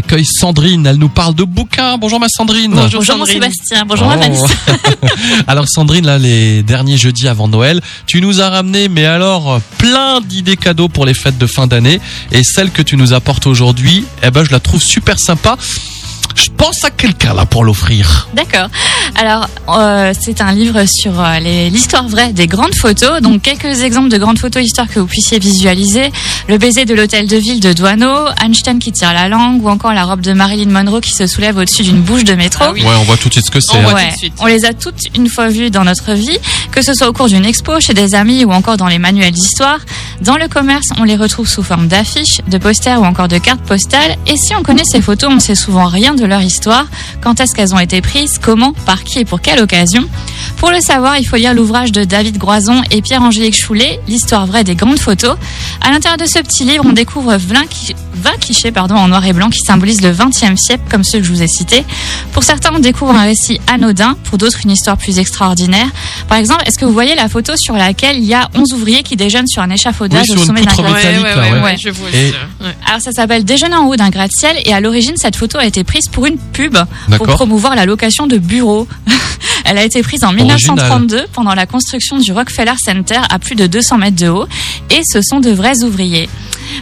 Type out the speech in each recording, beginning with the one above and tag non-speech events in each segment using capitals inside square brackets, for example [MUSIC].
accueille Sandrine. Elle nous parle de bouquins. Bonjour ma Sandrine. Bonjour, mon Sébastien. Bonjour ma Oh. Vanessa. [LAUGHS] alors Sandrine, là, les derniers jeudis avant Noël, tu nous as ramené, mais alors, plein d'idées cadeaux pour les fêtes de fin d'année. Et celle que tu nous apportes aujourd'hui, eh ben, je la trouve super sympa. Je pense à quelqu'un là pour l'offrir. D'accord. Alors, euh, c'est un livre sur euh, l'histoire vraie des grandes photos. Donc, quelques exemples de grandes photos histoire que vous puissiez visualiser. Le baiser de l'hôtel de ville de Douaneau, Einstein qui tire la langue, ou encore la robe de Marilyn Monroe qui se soulève au-dessus d'une bouche de métro. Ah oui. Ouais, on voit tout de suite ce que c'est. Ouais, on les a toutes une fois vues dans notre vie, que ce soit au cours d'une expo, chez des amis ou encore dans les manuels d'histoire. Dans le commerce, on les retrouve sous forme d'affiches, de posters ou encore de cartes postales. Et si on connaît ces photos, on ne sait souvent rien de leur histoire. Quand est-ce qu'elles ont été prises, comment, par qui et pour quelle occasion? Pour le savoir, il faut lire l'ouvrage de David Groison et Pierre-Angélique Choulet, L'histoire vraie des grandes photos. À l'intérieur de ce petit livre, on découvre 20 qui- 20 clichés pardon, en noir et blanc qui symbolisent le 20e siècle, comme ceux que je vous ai cités. Pour certains, on découvre un récit anodin, pour d'autres, une histoire plus extraordinaire. Par exemple, est-ce que vous voyez la photo sur laquelle il y a 11 ouvriers qui déjeunent sur un échafaudage Oui, au sommet d'un poutre gratte- métallique, ouais, là, ouais, ouais. ouais, je vois. Et- ça. Ouais. Alors ça s'appelle Déjeuner en haut d'un gratte-ciel et à l'origine cette photo a été prise pour une pub pour promouvoir la location de bureaux. [LAUGHS] Elle a été prise en Original. 1932 pendant la construction du Rockefeller Center à plus de 200 mètres de haut et ce sont de vrais ouvriers.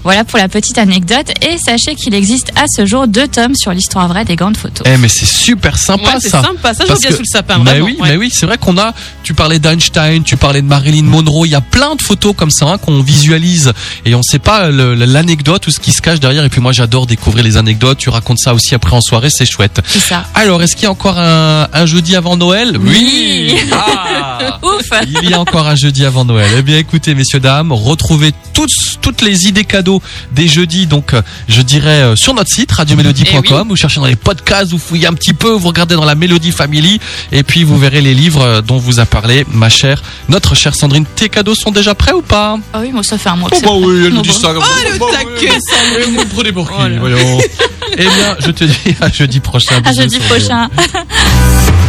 Voilà pour la petite anecdote et sachez qu'il existe à ce jour deux tomes sur l'histoire vraie des grandes photos. Eh, mais c'est super sympa Ouais, c'est ça. sympa. Ça, je Parce que- sous le sapin. mais vraiment. oui, ouais. mais oui, c'est vrai qu'on a. Tu parlais d'Einstein, tu parlais de Marilyn Monroe. Il y a plein de photos comme ça hein, qu'on visualise et on sait pas l'anecdote ou ce qui se cache derrière. Et puis moi, j'adore découvrir les anecdotes. Tu racontes ça aussi après en soirée, c'est chouette. C'est ça. Alors, est-ce qu'il y a encore un, un jeudi avant Noël? Oui. [LAUGHS] Ah Ouf Il y a encore un jeudi avant Noël. Eh bien, écoutez, messieurs, dames, retrouvez toutes, toutes les idées cadeaux des jeudis, donc, euh, je dirais, euh, sur notre site, radiomélodie.com. Eh oui. Vous cherchez dans les podcasts, vous fouillez un petit peu, vous regardez dans la Mélodie Family, et puis vous verrez les livres euh, dont vous a parlé ma chère, notre chère Sandrine. Tes cadeaux sont déjà prêts ou pas? Ah oui, moi ça fait un mois que Oh bah prêt. oui, elle Oh nous dit bah. ça. Oh, le Bah oui. taquet, Sandrine. Vous me prenez pour qui Oh voyons. Eh bien, je te dis à jeudi prochain. À jeudi prochain. [LAUGHS]